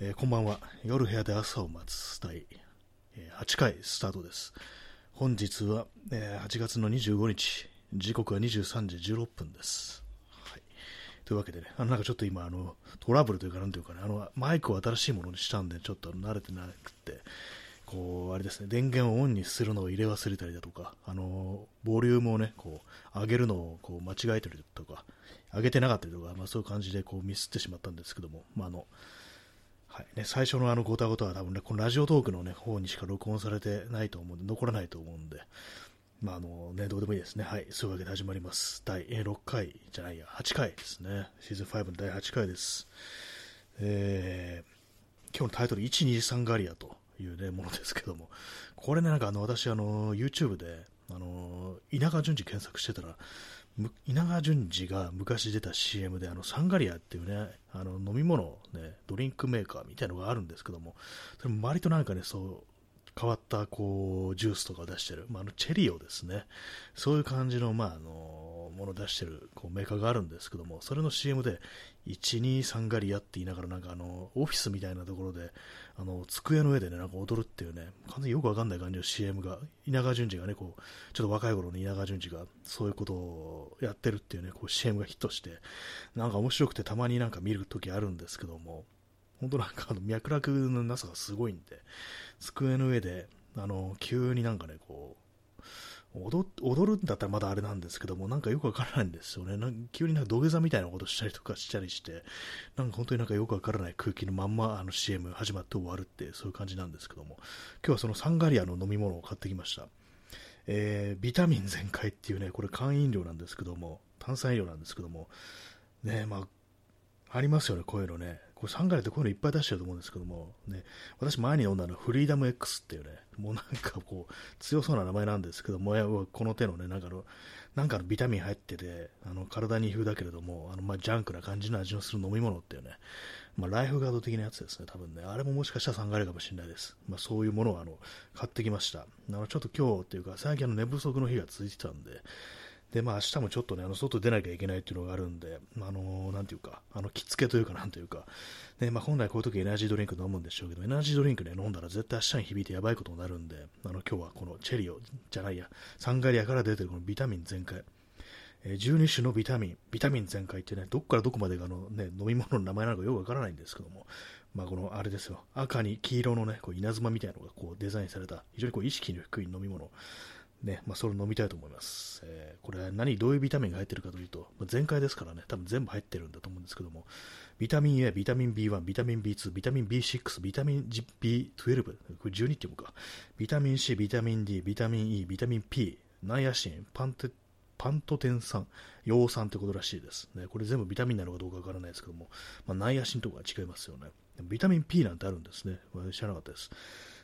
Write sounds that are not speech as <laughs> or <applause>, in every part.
えー、こんばんは。夜部屋で朝を待つ第、えー、8回スタートです。本日は、えー、8月の25日、時刻は23時16分です。はい、というわけでね、あのなんかちょっと今あの、トラブルというか、なんというかね、あのマイクを新しいものにしたんで、ちょっと慣れてなくて、こう、あれですね、電源をオンにするのを入れ忘れたりだとか、あの、ボリュームをね、こう、上げるのをこう間違えたりとか、上げてなかったりとか、まあそういう感じでこうミスってしまったんですけども、まああの、はいね、最初のあのごたごたは多分ね、このラジオトークのね、方にしか録音されてないと思うんで、残らないと思うんで、まああのね、どうでもいいですね。はい、そういうわけで始まります。第6回じゃないや、8回ですね。シーズン5の第8回です。えー、今日のタイトル、123ガリアというね、ものですけども、これね、なんかあの、私、あの、YouTube で、あの、稲川淳二検索してたら、稲川淳二が昔出た CM で、あの、サンガリアっていうね、あの、飲み物、ね、ドリンクメーカーみたいなのがあるんですけども、それも割となんかね、そう、変わったこうジュースとかを出してる、まあ、あのチェリオですね、そういう感じの,、まあ、あのものを出してるこうメーカーがあるんですけども、それの CM で、123ガリアって言いながら、なんかあのオフィスみたいなところで、あの机の上でね、なんか踊るっていうね、完全によくわかんない感じの CM が、稲川淳二がね、こうちょっと若い頃の稲川淳二がそういうことをやってるっていうね、こう CM がヒットして、なんか面白くてたまになんか見るときあるんですけども、本当なんかあの脈絡のなさがすごいんで、机の上で、あの、急になんかね、こう、踊踊るんだったらまだあれなんですけども、なんかよくわからないんですよね。なん急になんか土下座みたいなことしたりとかしたりして、なんか本当になんかよくわからない空気のまんまあの CM 始まって終わるって、そういう感じなんですけども、今日はそのサンガリアの飲み物を買ってきました。えー、ビタミン全開っていうね、これ缶飲料なんですけども、炭酸飲料なんですけども、ね、まあ、ありますよね、こういうのね。これサンガリってこういうのいっぱい出してると思うんですけども、ね、私前に読んだのはフリーダム X っていうね、もうなんかこう、強そうな名前なんですけども、この手のね、なんかの、なんかのビタミン入ってて、あの体に風だけれども、あのまジャンクな感じの味のする飲み物っていうね、まあ、ライフガード的なやつですね、多分ね、あれももしかしたらサンガリかもしれないです。まあ、そういうものをあの買ってきました。あのちょっと今日っていうか、最近あの寝不足の日が続いてたんで、で、まあ明日もちょっとね、あの外出なきゃいけないっていうのがあるんで、あの、なんていうか、あの、着付けというか、なんというか、ね、まあ本来こういう時エナジードリンク飲むんでしょうけど、エナジードリンクね、飲んだら絶対明日に響いてやばいことになるんで、あの、今日はこのチェリオ、じゃないや、サンガリアから出てるこのビタミン全開、えー、12種のビタミン、ビタミン全開ってね、どこからどこまでがあの、ね、飲み物の名前なのかよくわからないんですけども、まあ、このあれですよ、赤に黄色のね、こう稲妻みたいなのがこうデザインされた、非常にこう意識の低い飲み物、ね、まあ、それを飲みたいと思います。えー、これ何、どういうビタミンが入ってるかというと、まあ、全開ですからね、多分全部入ってるんだと思うんですけども、ビタミン A、ビタミン B1、ビタミン B2、ビタミン B6、ビタミン B12、これ12っていうか、ビタミン C、ビタミン D、ビタミン E、ビタミン P、ナイアシン、パンテパントテン酸、葉酸ってことらしいです。ね、これ全部ビタミンなのかどうかわからないですけども、まあ、ナイアシンとかは違いますよね。ビタミン P なんてあるんですね。知らなかったです。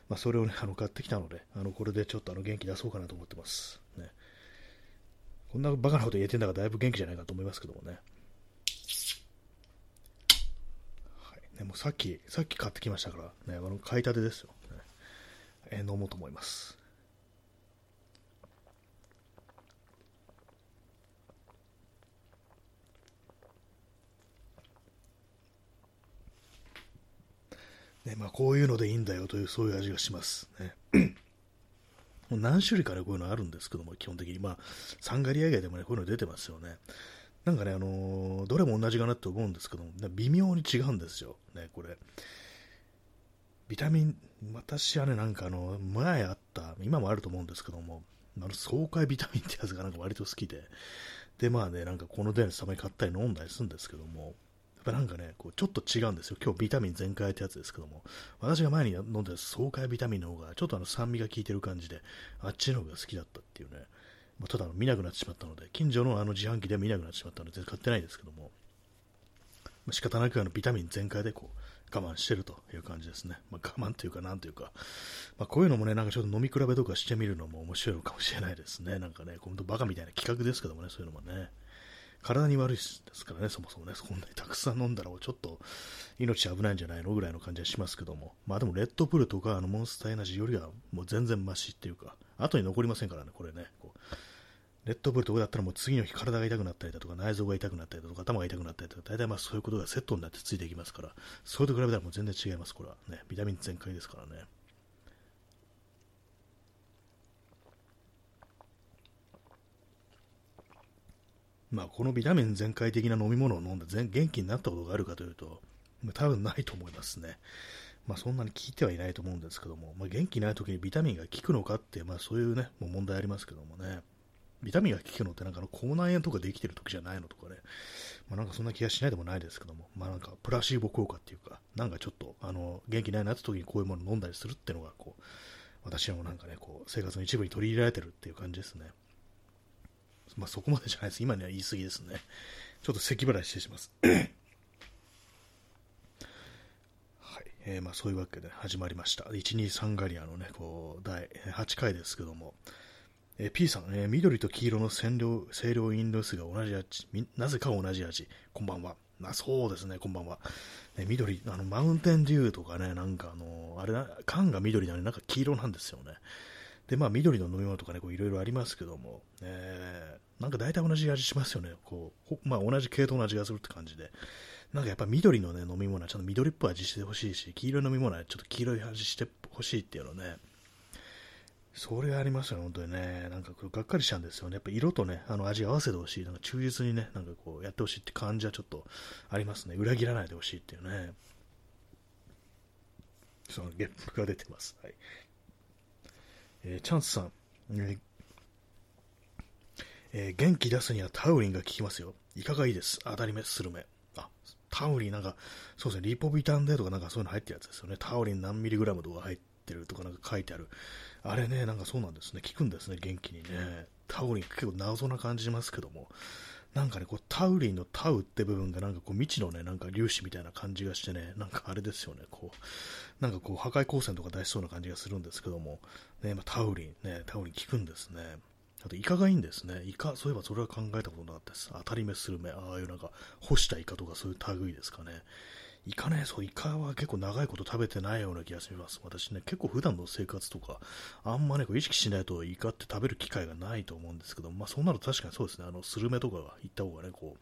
まあ、それをね、あの買ってきたので、あのこれでちょっとあの元気出そうかなと思ってます。ね、こんなバカなこと言えてんだからだいぶ元気じゃないかと思いますけどもね。はい、ねもうさっき、さっき買ってきましたから、ね、あの買いたてですよ、ねえ、飲もうと思います。ねまあ、こういうのでいいんだよというそういう味がします、ね。<clears throat> もう何種類かね、こういうのあるんですけども、基本的に。まあ、サンガリア以外でもね、こういうの出てますよね。なんかね、あのー、どれも同じかなって思うんですけども、微妙に違うんですよ。ね、これ。ビタミン、私はね、なんかあの、前あった、今もあると思うんですけども、あの爽快ビタミンってやつがなんか割と好きで、で、まあね、なんかこの電子たまに買ったり飲んだりするんですけども、ぱなんかね、こうちょっと違うんですよ。今日ビタミン全開ってやつですけども、私が前に飲んだ爽快ビタミンの方が、ちょっとあの酸味が効いてる感じで、あっちの方が好きだったっていうね、まあ、ただ見なくなってしまったので、近所のあの自販機で見なくなってしまったので、全然買ってないですけども、まあ、仕方なくあのビタミン全開でこう我慢してるという感じですね。まあ、我慢というか、なんというか、まあ、こういうのもね、なんかちょっと飲み比べとかしてみるのも面白いのかもしれないですね。なんかね、本当バカみたいな企画ですけどもね、そういうのもね。体に悪いですからね、そもそもね、そんなにたくさん飲んだらちょっと命危ないんじゃないのぐらいの感じはしますけども、まあでもレッドブルとかあのモンスターエナジーよりはもう全然マシっていうか、後に残りませんからね、これね、こうレッドブルとかだったらもう次の日体が痛くなったりだとか内臓が痛くなったりだとか頭が痛くなったりとか大体まあそういうことがセットになってついていきますからそれと比べたらもう全然違いますこれは。ねビタミン全開ですからね。まあこのビタミン全開的な飲み物を飲んで元気になったことがあるかというと多分ないと思いますねまあ、そんなに効いてはいないと思うんですけども、まあ、元気ない時にビタミンが効くのかって、まあ、そういうね、もう問題ありますけどもね。ビタミンが効くのってなんかの口内炎とかできてる時じゃないのとかね、まあ、なんかそんな気がしないでもないですけども、まあ、なんかプラシーボ効果っていうか、なんかちょっとあの元気ないなって時にこういうもの飲んだりするっていうのがこう、私はもなんかね、こう生活の一部に取り入れられてるっていう感じですね。まあ、そこまでじゃないです。今には言い過ぎですね。ちょっと咳払いしてします。<coughs> はい。えー、まあ、そういうわけで始まりました。123ガリアのね、こう、第8回ですけども、えー、P さん、えー、緑と黄色の清涼清涼飲料水が同じ味、なぜか同じ味、こんばんは。まあそうですね、こんばんは。ね、緑、あの、マウンテンデューとかね、なんかあの、あれな、缶が緑なのになんか黄色なんですよね。で、まあ、緑の飲み物とかね、いろいろありますけども、えー、なんか大体同じ味しますよね。こう、まあ、同じ系統の味がするって感じで。なんかやっぱ緑のね、飲み物はちょっと緑っぽい味してほしいし、黄色い飲み物はちょっと黄色い味してほしいっていうのね、それありますよね、本当にね。なんかこれがっかりしちゃうんですよね。やっぱ色とね、あの味合わせてほしい。なんか忠実にね、なんかこうやってほしいって感じはちょっとありますね。裏切らないでほしいっていうね。そのゲップが出てます。はい。えー、チャンスさん、ええー、元気出すにはタウリンが効きますよ。いかがいいです？当たり目、スルメ。あ、タウリンなんか、そうですね、リポビタンデとかなんかそういうの入ってるやつですよね。タウリン何ミリグラムとか入ってるとかなんか書いてある。あれね、なんかそうなんですね。効くんですね、元気にね。タウリン結構謎な感じしますけども。なんかね、こうタウリンのタウって部分がなんかこう未知のね、なんか粒子みたいな感じがしてね、なんかあれですよね、こう、なんかこう破壊光線とか出しそうな感じがするんですけども、ね、まあ、タウリン、ね、タウリン効くんですね。あとイカがいいんですね。イカ、そういえばそれは考えたことなかったです。当たり目する目、ああいうなんか干したイカとかそういう類ですかね。イカね、そう、イカは結構長いこと食べてないような気がします。私ね、結構普段の生活とか、あんまね、こう意識しないとイカって食べる機会がないと思うんですけど、まあそうなると確かにそうですね、あの、スルメとかが行った方がね、こ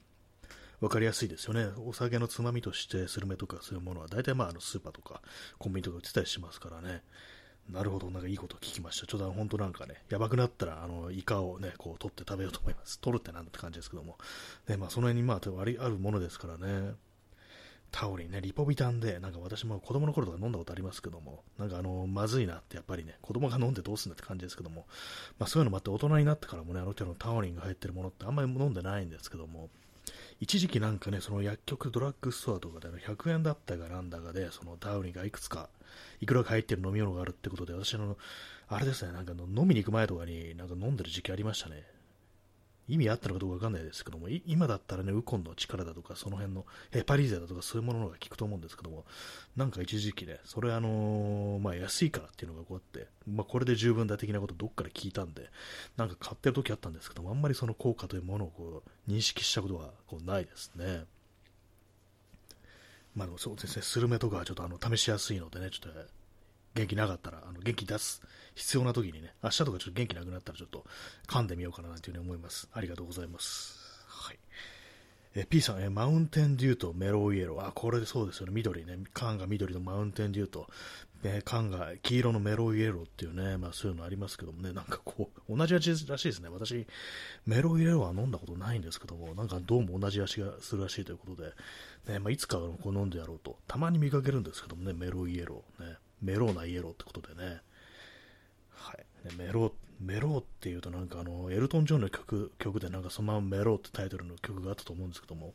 う、わかりやすいですよね。お酒のつまみとしてスルメとかそういうものは、大体まあ、あの、スーパーとかコンビニとか売ってたりしますからね。なるほど、なんかいいこと聞きました。ちょっと本当なんかね、やばくなったら、あの、イカをね、こう取って食べようと思います。取るってなんだって感じですけども。ね、まあその辺にまあ、ありあるものですからね。タオリンね、リポビタンで、なんか私も子供の頃とか飲んだことありますけども、なんかあの、まずいなってやっぱりね、子供が飲んでどうすんだって感じですけども、まあそういうのもあって大人になってからもね、あの手のタオリンが入ってるものってあんまり飲んでないんですけども、一時期なんかね、その薬局、ドラッグストアとかで100円だったかなんだかで、そのタオリンがいくつか、いくらか入ってる飲み物があるってことで、私の、あれですね、なんか飲みに行く前とかになんか飲んでる時期ありましたね。意味あったのかどうかわかんないですけども、今だったらね、ウコンの力だとか、その辺のヘパリーゼだとか、そういうものが効くと思うんですけども、なんか一時期ね、それあのー、まあ安いからっていうのがこうやって、まあこれで十分だ的なことどっかで聞いたんで、なんか買ってる時あったんですけども、あんまりその効果というものをこう認識したことはこうないですね。まあでもそうですね、スルメとかはちょっとあの試しやすいのでね、ちょっと元気なかったら、あの元気出す必要な時にね、明日とかちょっと元気なくなったらちょっと噛んでみようかなというふうに思います。ありがとうございます。はい。え P さん、えマウンテンデューとメロウイエロー。あ、これでそうですよね。緑ね。缶が緑のマウンテンデューと、え缶が黄色のメロウイエローっていうね、まあそういうのありますけどもね、なんかこう、同じ味らしいですね。私、メロウイエローは飲んだことないんですけども、なんかどうも同じ味がするらしいということで、ね、まあいつかこう飲んでやろうと。たまに見かけるんですけどもね、メロウイエロー。ね。メローなイエローってことでね。メロ、メロっていうとなんかあの、エルトン・ジョンの曲、曲でなんかそのままメロってタイトルの曲があったと思うんですけども、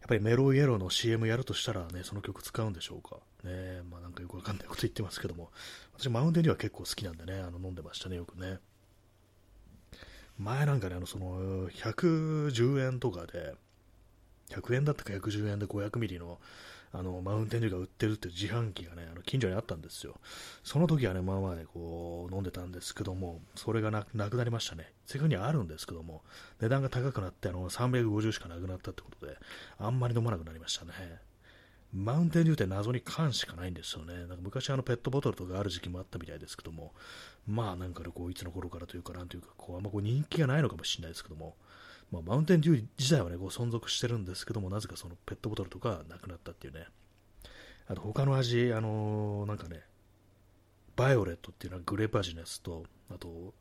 やっぱりメロイエローの CM やるとしたらね、その曲使うんでしょうか？ねまあなんかよくわかんないこと言ってますけども、私マウンテンには結構好きなんでね、あの飲んでましたね、よくね。前なんかね、あの、その、110円とかで、100円だったか110円で500ミリのあの、マウンテンデューが売ってるっていう自販機がね、あの近所にあったんですよ。その時はね、まあまあね、こう、飲んでたんですけども、それがなくなりましたね。正確にはあるんですけども、値段が高くなって、あの、350しかなくなったってことで、あんまり飲まなくなりましたね。マウンテンデューって謎に缶しかないんですよね。なんか昔あのペットボトルとかある時期もあったみたいですけども、まあなんか、こういつの頃からというか、なんというか、こうあんまこう人気がないのかもしれないですけども、まあ、マウンテンデュー自体はね、こう存続してるんですけども、なぜかそのペットボトルとかなくなったっていうね。あと他の味、あのー、なんかね、バイオレットっていうのはグレープ味のやつと、あと、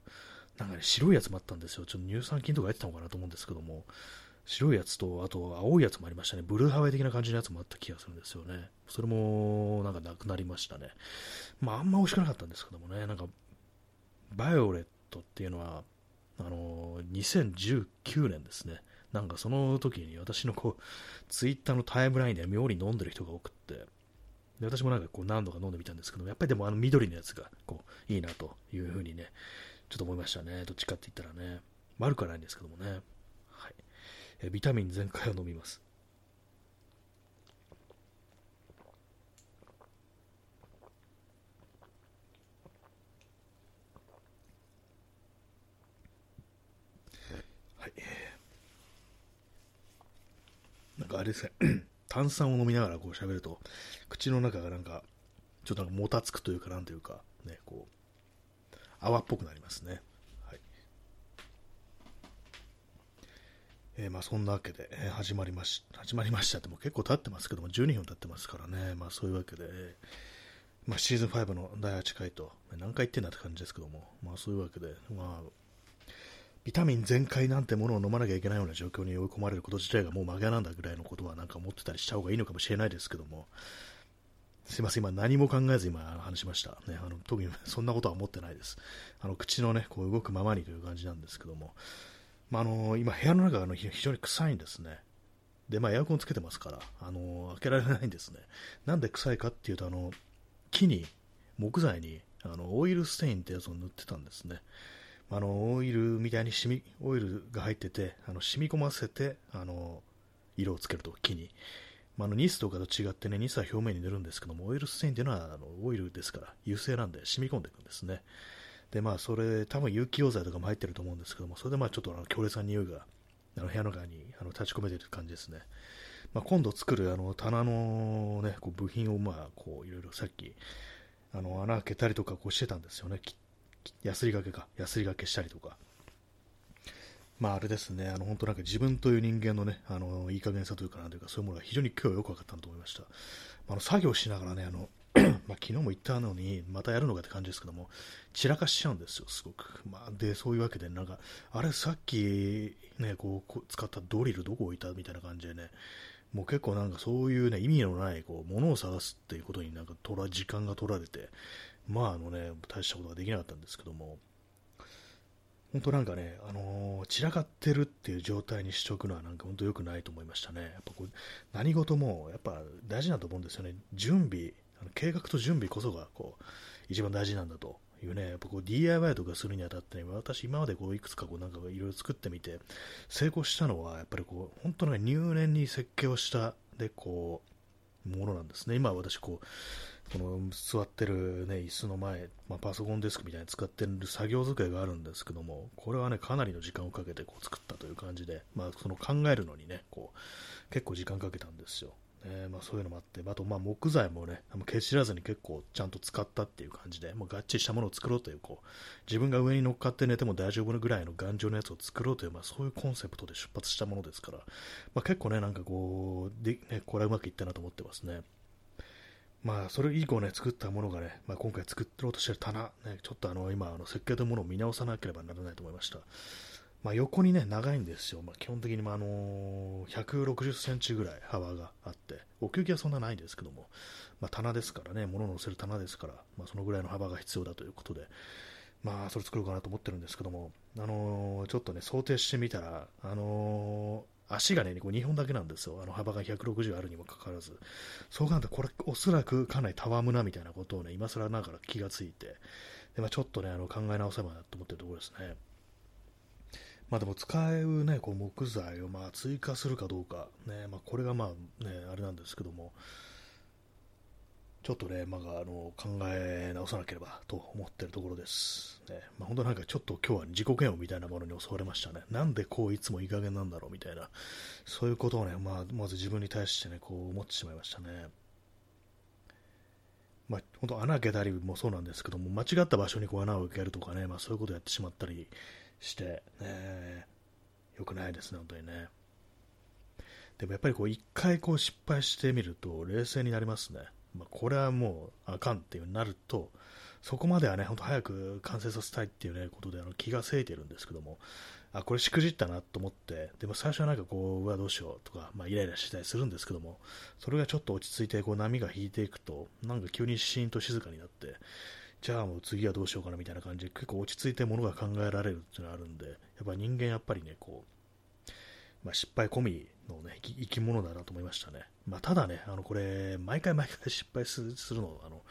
なんかね、白いやつもあったんですよ。ちょっと乳酸菌とか入ってたのかなと思うんですけども、白いやつと、あと青いやつもありましたね。ブルーハワイ的な感じのやつもあった気がするんですよね。それも、なんかなくなりましたね。まあ、あんま美味しくなかったんですけどもね、なんか、バイオレットっていうのは、あのー、2019年ですね。なんかその時に私のこう、ツイッターのタイムラインで妙に飲んでる人が多くって、で私もなんかこう何度か飲んでみたんですけど、やっぱりでもあの緑のやつがこういいなというふうにね、ちょっと思いましたね。どっちかって言ったらね。悪くはないんですけどもね。はい。えビタミン全開を飲みます。はい。なんかあれですね。<clears throat> 炭酸を飲みながらこう喋ると、口の中がなんか、ちょっとなんかもたつくというか、なんというか、ね、こう、泡っぽくなりますね。はいえー、まあ、そんなわけで、えー、始まりまし始まりましたっても結構経ってますけども、12分経ってますからね、まあ、そういうわけで、まあ、シーズン5の第8回と、何回言ってんだって感じですけども、まあ、そういうわけで、まあ、ビタミン全開なんてものを飲まなきゃいけないような状況に追い込まれること自体がもう曲げなんだぐらいのことはなんか思ってたりした方がいいのかもしれないですけども、すいません、今何も考えず今話しました。ね、あの特にそんなことは思ってないです。あの口のね、こう動くままにという感じなんですけども、まあ、あの今部屋の中があの非常に臭いんですね。で、まあ、エアコンつけてますから、あの開けられないんですね。なんで臭いかっていうと、あの木に、木材にあのオイルステインってやつを塗ってたんですね。あのオイルみたいに染みオイルが入っててあの染み込ませてあの色をつけると木にまあ、のニスとかと違ってね、ニスは表面に塗るんですけども、オイルステインっていうのはあのオイルですから、油性なんで染み込んでいくんですね。で、まあ、それ、多分有機溶剤とかも入ってると思うんですけども、それでまあちょっとあの強烈な匂いがあの部屋の中にあの立ち込めてる感じですね。まあ、今度作るあの棚の、ね、こう部品をまあこういろいろさっきあの穴開けたりとかこうしてたんですよね。やすりがけか、やすりがけしたりとか。まああれですね、あの本当なんか自分という人間のね、あのいい加減さというかなんというか、そういうものが非常に今日はよく分かったと思いました。あの作業しながらね、あの <clears throat> まあ、昨日も言ったのに、またやるのかって感じですけども、散らかしちゃうんですよ、すごく。まあ、で、そういうわけで、なんか、あれ、さっき、ね、こう、使ったドリルどこ置いたみたいな感じでね、もう結構なんかそういうね、意味のない、こう、ものを探すっていうことになんか、時間が取られて、まあ、あのね、大したことができなかったんですけども、本当なんかね、あのー、散らかってるっていう状態にしておくのはなんか本当良くないと思いましたね。やっぱこう何事もやっぱ大事だと思うんですよね。準備、あの計画と準備こそがこう一番大事なんだというね、やっぱこう DIY とかするにあたって、ね、私今までこういくつかこうなんかいろいろ作ってみて成功したのはやっぱりこう本当に入念に設計をしたでこうものなんですね。今私こうこの座ってる、ね、椅子の前、まあ、パソコンデスクみたいに使ってる作業机があるんですけども、これはね、かなりの時間をかけてこう作ったという感じで、まあ、その考えるのにね、こう、結構時間かけたんですよ。ねまあ、そういうのもあって、あとまあ木材もね、消し知らずに結構ちゃんと使ったっていう感じで、もうがっちりしたものを作ろうという、こう、自分が上に乗っかって寝ても大丈夫なぐらいの頑丈なやつを作ろうという、まあ、そういうコンセプトで出発したものですから、まあ、結構ね、なんかこう、でね、これはうまくいったなと思ってますね。まあ、それ以降ね、作ったものがね、まあ、今回作ろうとしてる棚、ね、ちょっとあの、今、あの設計というものを見直さなければならないと思いました。まあ、横にね、長いんですよ。まあ、基本的に、まあ、あのー、160センチぐらい幅があって、奥行きはそんなないんですけども、まあ、棚ですからね、物を乗せる棚ですから、まあ、そのぐらいの幅が必要だということで、まあ、それ作ろうかなと思ってるんですけども、あのー、ちょっとね、想定してみたら、あのー足がね、こう2本だけなんですよ。あの幅が160あるにもかかわらず。そう考えると、これ、おそらくかなりたわむなみたいなことをね、今更ながら気がついて、でまあ、ちょっとね、あの考え直せばなと思ってるところですね。まあでも使うね、こう木材をまあ追加するかどうか、ね、まあこれがまあね、あれなんですけども、ちょっとね、まあ、あの考え直さなければと思ってるところです。ねまあ、本当なんかちょっと今日は自己嫌悪みたいなものに襲われましたね。なんでこういつもいい加減なんだろうみたいな、そういうことをね、まあ、まず自分に対してね、こう思ってしまいましたね。まあ、本当穴開けたりもそうなんですけども、間違った場所にこう穴を開けるとかね、まあ、そういうことをやってしまったりして、ね、よくないですね、本当にね。でもやっぱりこう一回こう失敗してみると冷静になりますね。まあ、これはもうあかんっていうになると、そこまではね、ほんと早く完成させたいっていうね、ことであの気がせいてるんですけども、あ、これしくじったなと思って、でも最初はなんかこう、うわ、どうしようとか、まあ、イライラしたりするんですけども、それがちょっと落ち着いて、こう、波が引いていくと、なんか急にシーンと静かになって、じゃあもう次はどうしようかなみたいな感じで、結構落ち着いてものが考えられるっていうのがあるんで、やっぱ人間やっぱりね、こう、まあ、失敗込みの、ね、生き物だなと思いましたね。まあ、ただね、あのこれ、毎回毎回 <laughs> 失敗するのあの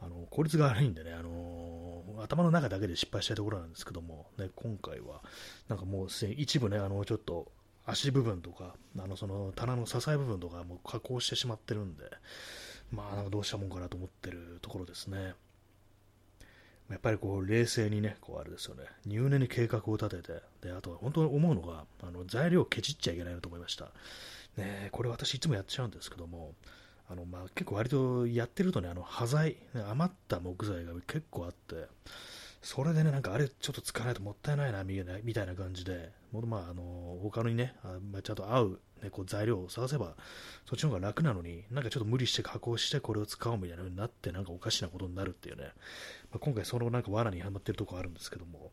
あの効率が悪いんでね、あの頭の中だけで失敗したいところなんですけども、ね、今回は、なんかもう一部ね、あのちょっと足部分とか、あのその棚の支え部分とかも加工してしまってるんで、まあ、なんかどうしたもんかなと思ってるところですね。やっぱりこう冷静にね、こうあれですよね、入念に計画を立てて、であとは本当に思うのが、あの材料をケチっちゃいけないなと思いました。ね、これ私いつもやっちゃうんですけども、あのまあ、結構割とやってるとね、あの端材、余った木材が結構あって、それでね、なんかあれちょっと使わないともったいないなみたいな感じで、もまあ、あの他にね、あまあ、ちゃんと合う、ね、こう材料を探せば、そっちの方が楽なのに、なんかちょっと無理して加工してこれを使おうみたいな風になって、なんかおかしなことになるっていうね、まあ、今回そのなんか罠にはまってるとこあるんですけども、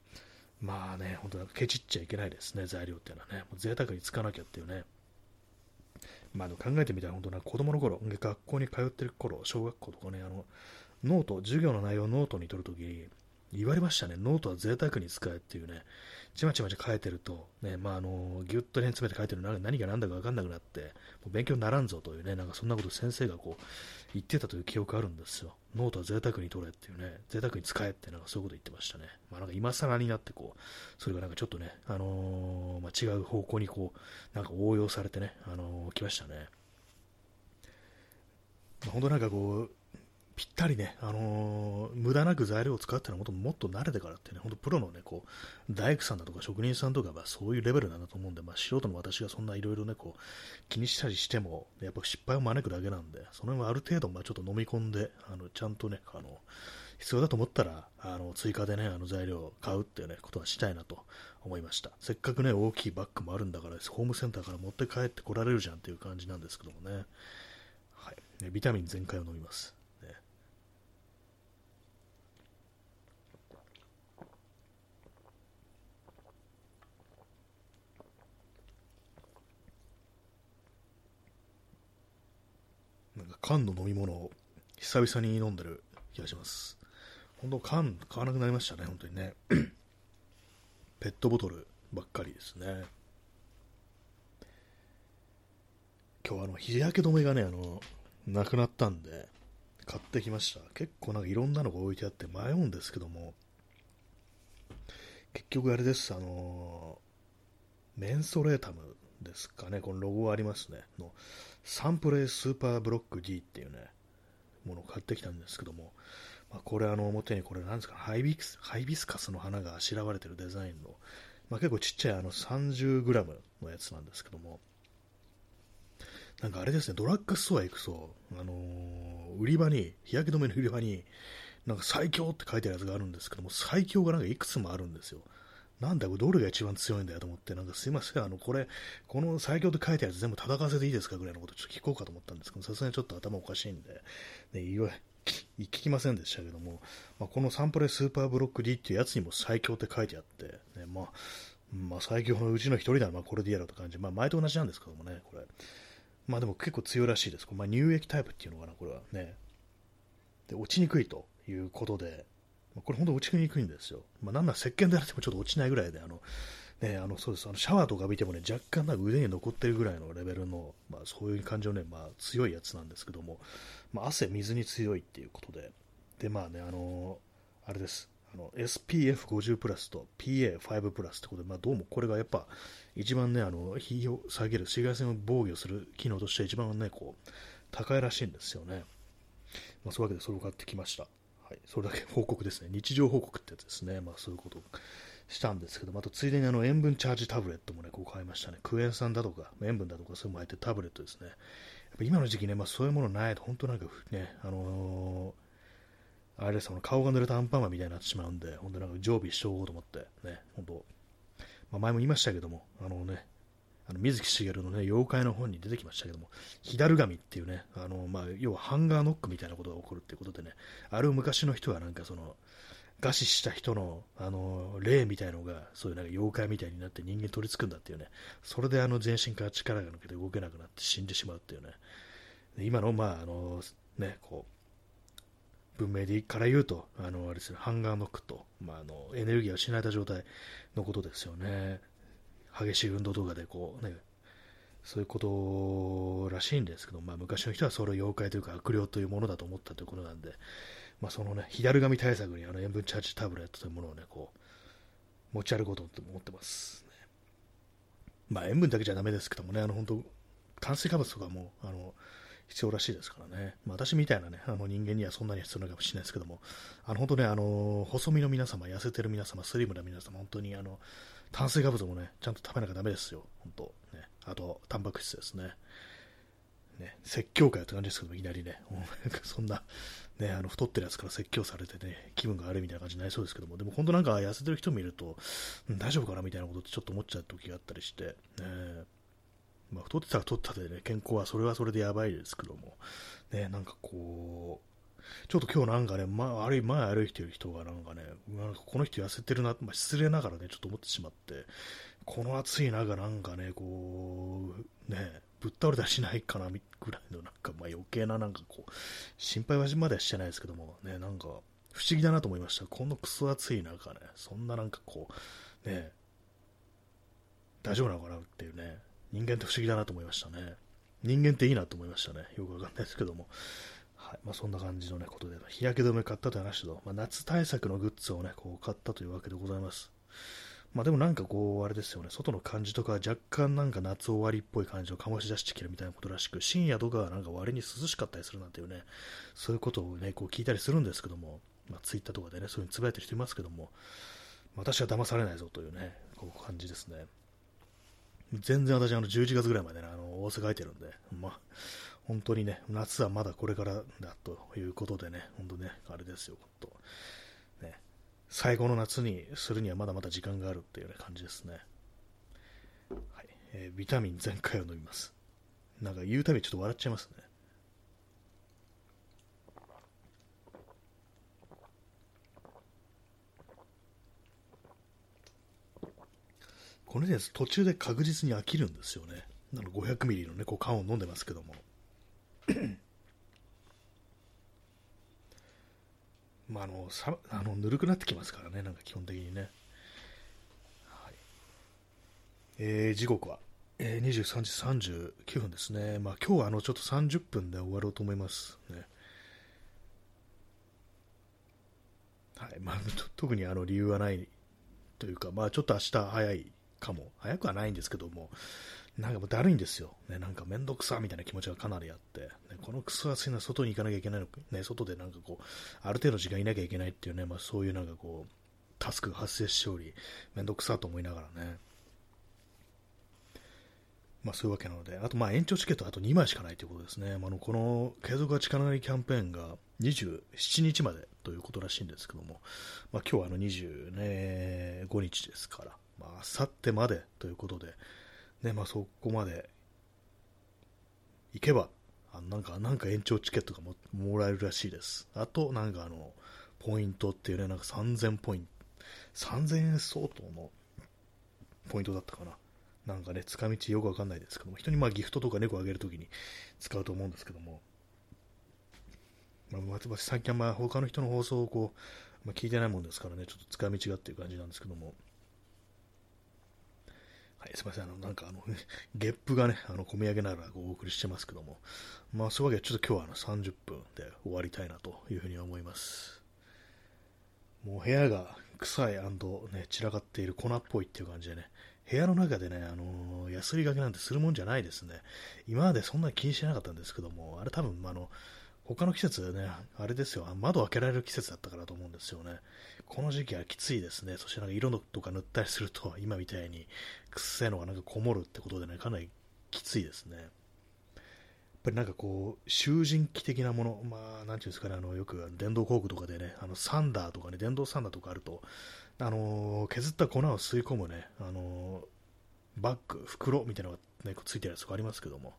まあね、本当なんかケチっちゃいけないですね、材料っていうのはね、もう贅沢に使わなきゃっていうね。まあ、考えてみたら本当な子供の頃、学校に通ってる頃、小学校とかね、あの、ノート、授業の内容をノートに取るときに、言われましたね、ノートは贅沢に使えっていうね、ちまちまち書いてると、ね、まあ、あの、ぎゅっとね、詰めて書いてるの何が何だか分かんなくなって、もう勉強にならんぞというね、なんかそんなこと先生がこう、言ってたという記憶あるんですよ。ノートは贅沢に取れっていうね、贅沢に使えってなんかそういうこと言ってましたね。まあなんか今更になってこう、それがなんかちょっとね、あのー、まあ、違う方向にこう、なんか応用されてね、あのー、来ましたね。まあ、本当なんかこう、ぴったりね、あのー、無駄なく材料を使うっていうのはもっともっと慣れてからってね、本当プロのね、こう、大工さんだとか職人さんとかはそういうレベルなんだと思うんで、まあ、素人の私がそんないろいろね、こう、気にしたりしても、やっぱ失敗を招くだけなんで、その辺はある程度、まあ、ちょっと飲み込んで、あの、ちゃんとね、あの、必要だと思ったら、あの、追加でね、あの材料を買うっていうね、ことはしたいなと思いました。せっかくね、大きいバッグもあるんだから、ホームセンターから持って帰ってこられるじゃんっていう感じなんですけどもね。はい。ビタミン全開を飲みます。なんか缶の飲み物を久々に飲んでる気がします。本当缶買わなくなりましたね、本当にね。<clears throat> ペットボトルばっかりですね。今日あの日焼け止めがね、あの、なくなったんで、買ってきました。結構なんかいろんなのが置いてあって迷うんですけども、結局あれです、あの、メンソレータムですかね、このロゴがありますね、のサンプレースーパーブロック D っていうね、ものを買ってきたんですけども、まあ、これあの表にこれなんですかハイビス、ハイビスカスの花があしらわれてるデザインの、まあ、結構ちっちゃいあの 30g のやつなんですけども、なんかあれですね、ドラッグストア行くと、あのー、売り場に、日焼け止めの売り場に、なんか最強って書いてあるやつがあるんですけども、最強がなんかいくつもあるんですよ。なんだ、どれが一番強いんだよと思って、なんかすいません、あの、これ、この最強って書いてあるやつ全部戦わせていいですかぐらいのことちょっと聞こうかと思ったんですけど、さすがにちょっと頭おかしいんで、ね、言わ聞きませんでしたけども、まあ、このサンプレスーパーブロック D っていうやつにも最強って書いてあって、ね、まあ、まあ、最強のうちの一人ならまあこれでやろうと感じ、まあ、前と同じなんですけどもね、これ。まあでも結構強いらしいです。まあ、乳液タイプっていうのかな、これはね。で、落ちにくいということで、これ本当落ちにくいんですよ。まあ、なんなら石鹸であってもちょっと落ちないぐらいで、あの、ね、あの、そうです。あの、シャワーとか浴びてもね、若干な腕に残ってるぐらいのレベルの、まあ、そういう感じのね、まあ、強いやつなんですけども、まあ、汗、水に強いっていうことで、で、まあね、あのあれです。あの、SPF50 プラスと PA5 プラスってことで、まあ、どうもこれがやっぱ、一番ね、あの、火を下げる、紫外線を防御する機能として一番ね、こう、高いらしいんですよね。まあ、そういうわけでそれを買ってきました。はい、それだけ報告ですね。日常報告ってやつですね。まあそういうことをしたんですけど、あとついでにあの塩分チャージタブレットもね、こう買いましたね。クエン酸だとか、塩分だとかそういうのも入ってタブレットですね。やっぱ今の時期ね、まあそういうものないと、本当なんかね、あのあれですよ、顔が濡れたアンパンマンみたいになってしまうんで、本当なんか常備しておこうと思って、ね、本当、まあ、前も言いましたけども、あのね、あの水木しげるのね、妖怪の本に出てきましたけども、ヒダルガミっていうね、あの、まあ、要はハンガーノックみたいなことが起こるっていうことでね、あれを昔の人はなんかその、餓死した人の、あの、霊みたいのが、そういうなんか妖怪みたいになって人間取り付くんだっていうね、それであの全身から力が抜けて動けなくなって死んでしまうっていうね、今の、まあ、あの、ね、こう、文明でから言うと、あの、あれですね、ハンガーノックと、まあ、あの、エネルギーを失えた状態のことですよね。激しい運動とかでこうね、そういうことらしいんですけど、まあ、昔の人はそれを妖怪というか悪霊というものだと思ったということなんで、まあ、そのね、左紙対策にあの塩分チャージタブレットというものをね、こう、持ち歩こうと思ってます、ね。まあ、塩分だけじゃダメですけどもね、あの、本当炭水化物とかも、あの、必要らしいですからね。まあ、私みたいなね、あの人間にはそんなに必要ないかもしれないですけども、あの、本当ね、あの、細身の皆様、痩せてる皆様、スリムな皆様、本当にあの、炭水化物もね、ちゃんと食べなきゃダメですよ、本当。ね、あと、タンパク質ですね。ね、説教会って感じですけどもいきなりね、<laughs> そんな、ね、あの太ってるやつから説教されてね、気分が悪いみたいな感じになりそうですけども、でも本当なんか痩せてる人見ると、うん、大丈夫かなみたいなことってちょっと思っちゃう時があったりして、ね、まあ、太ってたら太ったでね、健康はそれはそれでやばいですけども、ね、なんかこう、ちょっと今日なんかね、まあ、歩い前歩いてる人がなんかね、なんかこの人痩せてるな、まあ、失礼ながらね、ちょっと思ってしまって、この暑い中なんかね、こう、ね、ぶっ倒れたりしないかなぐらいのなんか、まあ、余計ななんかこう、心配はまではしてないですけども、ね、なんか不思議だなと思いました。このクソ暑い中ね、そんななんかこう、ね、大丈夫なのかなっていうね、人間って不思議だなと思いましたね。人間っていいなと思いましたね。よくわかんないですけども。はいまあ、そんな感じの、ね、ことで、日焼け止め買ったという話と、まあ、夏対策のグッズを、ね、こう買ったというわけでございます。まあ、でもなんかこう、あれですよね、外の感じとか若干なんか夏終わりっぽい感じを醸し出してきてるみたいなことらしく、深夜とかはなんか割に涼しかったりするなんていうね、そういうことをね、こう聞いたりするんですけども、まあ、ツイッターとかでね、そういうふうにつぶやいてる人いますけども、私は騙されないぞというね、こう感じですね。全然私、あの、11月ぐらいまでね、あの、大阪空いてるんで、まあ、本当にね、夏はまだこれからだということでね、本当ね、あれですよ、本当。ね、最後の夏にするにはまだまだ時間があるっていう、ね、感じですね。はいえー、ビタミン全開を飲みます。なんか言うたびちょっと笑っちゃいますね。このやつ途中で確実に飽きるんですよね。なの500ミリのね、こう缶を飲んでますけども。まあ、あのさあのぬるくなってきますからね、なんか基本的にね。はいえー、時刻は、えー、23時39分ですね。まあ、今日はあのちょっと30分で終わろうと思いますね。はいまあ、<laughs> 特にあの理由はないというか、まあ、ちょっと明日早いかも、早くはないんですけども、なんかもうだるいんですよ。ね、なんかめんどくさみたいな気持ちがかなりあって、ね、このクソ暑いのは外に行かなきゃいけないの、ね、外でなんかこう、ある程度時間いなきゃいけないっていうね、まあそういうなんかこう、タスクが発生しており、めんどくさと思いながらね。まあそういうわけなので、あとまあ延長チケットあと2枚しかないということですね。まあ、のこの継続は力なりキャンペーンが27日までということらしいんですけども、まあ今日はあの25日ですから、まあ明後日までということで、ねまあ、そこまで行けばあなんかなんか延長チケットがももらえるらしいです。あと、なんかあの、ポイントっていうね、なんか3000ポイント、3000円相当のポイントだったかな。なんかね、使い道よくわかんないですけども、人にまあギフトとか猫あげるときに使うと思うんですけども、まあ、私最近はまあ他の人の放送をこう、まあ、聞いてないもんですからね、ちょっと使い道がっていう感じなんですけども、はい、すみません、あの、なんかあの、<laughs> ゲップがね、あの、込み上げながらお送りしてますけども、まあ、そういうわけで、ちょっと今日はあの30分で終わりたいなというふうに思います。もう部屋が臭いね、散らかっている粉っぽいっていう感じでね、部屋の中でね、あのー、ヤスリがけなんてするもんじゃないですね。今までそんなに気にしてなかったんですけども、あれ多分、あの、他の季節ね、あれですよ、窓開けられる季節だったからと思うんですよね。この時期はきついですね。そしてなんか色のとか塗ったりすると、今みたいに臭いのがなんかこもるってことでね、かなりきついですね。やっぱりなんかこう、囚人気的なもの、まあ、なんていうんですかね、あのよく電動工具とかでね、あのサンダーとかね、電動サンダーとかあると、あの削った粉を吸い込むね、あのバッグ、袋みたいなのが、ね、ついてるやつとかありますけども、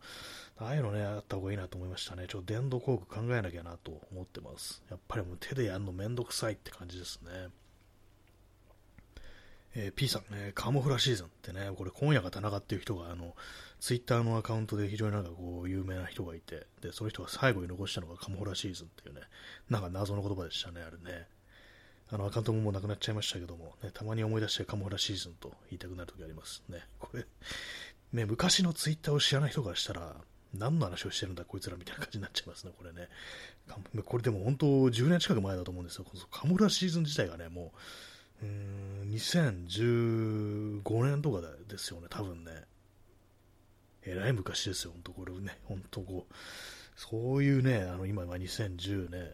ああいうのね、あった方がいいなと思いましたね。ちょっと電動工具考えなきゃなと思ってます。やっぱりもう手でやるのめんどくさいって感じですね。えー、P さん、ね、カモフラシーズンってね、これ今夜が田中っていう人が、あの、ツイッターのアカウントで非常になんかこう、有名な人がいて、で、その人が最後に残したのがカモフラシーズンっていうね、なんか謎の言葉でしたね、あれね。あの、アカウントももうなくなっちゃいましたけども、ね、たまに思い出してカモフラシーズンと言いたくなる時ありますね。これ、ね、昔のツイッターを知らない人からしたら、何の話をしてるんだこいつらみたいな感じになっちゃいますね、これね。これでも本当10年近く前だと思うんですよ。カモフラシーズン自体がね、もう、うん、2015年とかですよね、多分ね。えらい昔ですよ、本当これね、本当こう、そういうね、あの今は2010ね、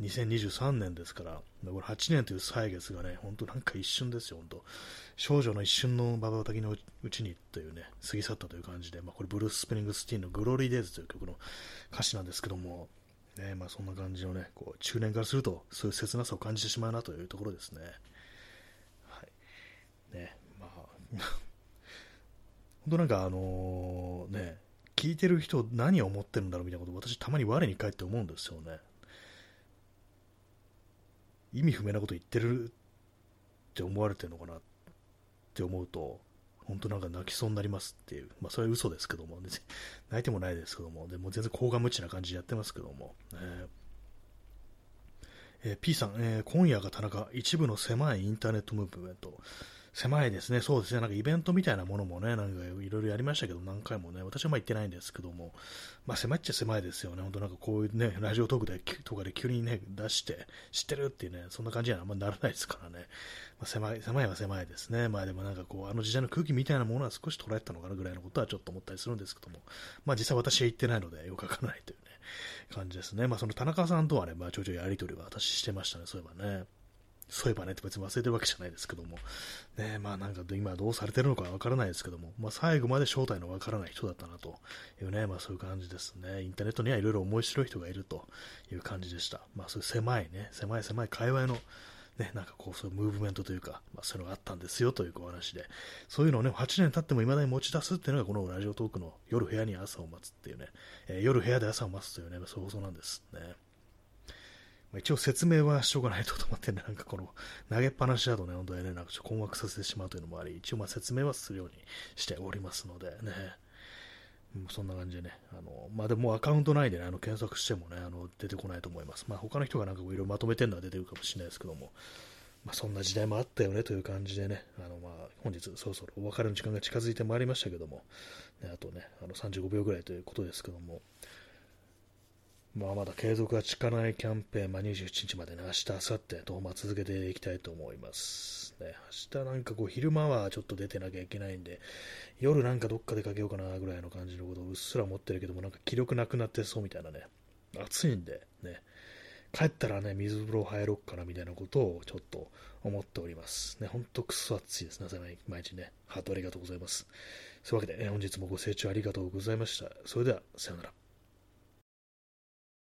2023年ですから、これ8年という歳月がね、本当なんか一瞬ですよ、本当。少女の一瞬のまばたきのうちにというね、過ぎ去ったという感じで、まあ、これブルース・スプリングスティーンのグローリー・デイズという曲の歌詞なんですけども、ね、まあそんな感じのね、こう中年からすると、そういう切なさを感じてしまうなというところですね。はいね、まあ、<laughs> 本当なんかあのね、聞いてる人何を思ってるんだろうみたいなこと私たまに我に返って思うんですよね。意味不明なこと言ってるって思われてるのかなって思うと、本当なんか泣きそうになりますっていう、まあそれは嘘ですけども、泣いてもないですけども、でも全然高が無知な感じでやってますけども、ね、えー、P さん、えー、今夜が田中、一部の狭いインターネットムーブメント、狭いですね、そうですね、なんかイベントみたいなものもね、なんかいろいろやりましたけど、何回もね、私はまあ行ってないんですけども、まあ狭いっちゃ狭いですよね、本当なんかこういうね、ラジオトークでとかで急にね、出して、知ってるっていうね、そんな感じにはあんまならないですからね、まあ、狭い、狭いは狭いですね、まあでもなんかこう、あの時代の空気みたいなものは少し捉えたのかなぐらいのことはちょっと思ったりするんですけども、まあ実際私は行ってないので、よくわからないというね、感じですね、まあその田中さんとはね、まあちょいちょいやりとりは私してましたね、そういえばね。そういえばね別に忘れてるわけじゃないですけども、ね、まあなんか今どうされてるのかわからないですけども、まあ最後まで正体のわからない人だったなというね、まあそういう感じですね。インターネットにはいろいろ面白い人がいるという感じでした。まあそういう狭いね、狭い狭い界隈のね、なんかこう、そういうムーブメントというか、まあ、そういうのがあったんですよというお話で、そういうのをね、8年経っても未だに持ち出すっていうのが、このラジオトークの夜部屋に朝を待つっていうね、えー、夜部屋で朝を待つというね、そういう放送なんですね。ま、一応説明はしょうがないと思ってね、なんかこの投げっぱなしだとね、本当にね、なんかちょっと困惑させてしまうというのもあり、一応まあ説明はするようにしておりますのでね、そんな感じでね、あのまあ、でもアカウント内で、ね、あの検索してもね、あの出てこないと思います。まあ、他の人がなんかいろいろまとめてるのは出てるかもしれないですけども、まあ、そんな時代もあったよねという感じでね、あのまあ本日そろそろお別れの時間が近づいてまいりましたけども、ね、あとね、あの35秒ぐらいということですけども、まあ、まだ継続が効かないキャンペーン、まあ、27日までね、明日、明後日と、まあ、続けていきたいと思います。ね、明日なんかこう、昼間はちょっと出てなきゃいけないんで、夜なんかどっか出かけようかなぐらいの感じのことをうっすら思ってるけども、なんか気力なくなってそうみたいなね、暑いんで、ね、帰ったらね、水風呂入ろうかなみたいなことをちょっと思っております。ね、ほんとくそ暑いですね、毎日ね。ハートありがとうございます。そういうわけで、ね、本日もご清聴ありがとうございました。それでは、さよなら。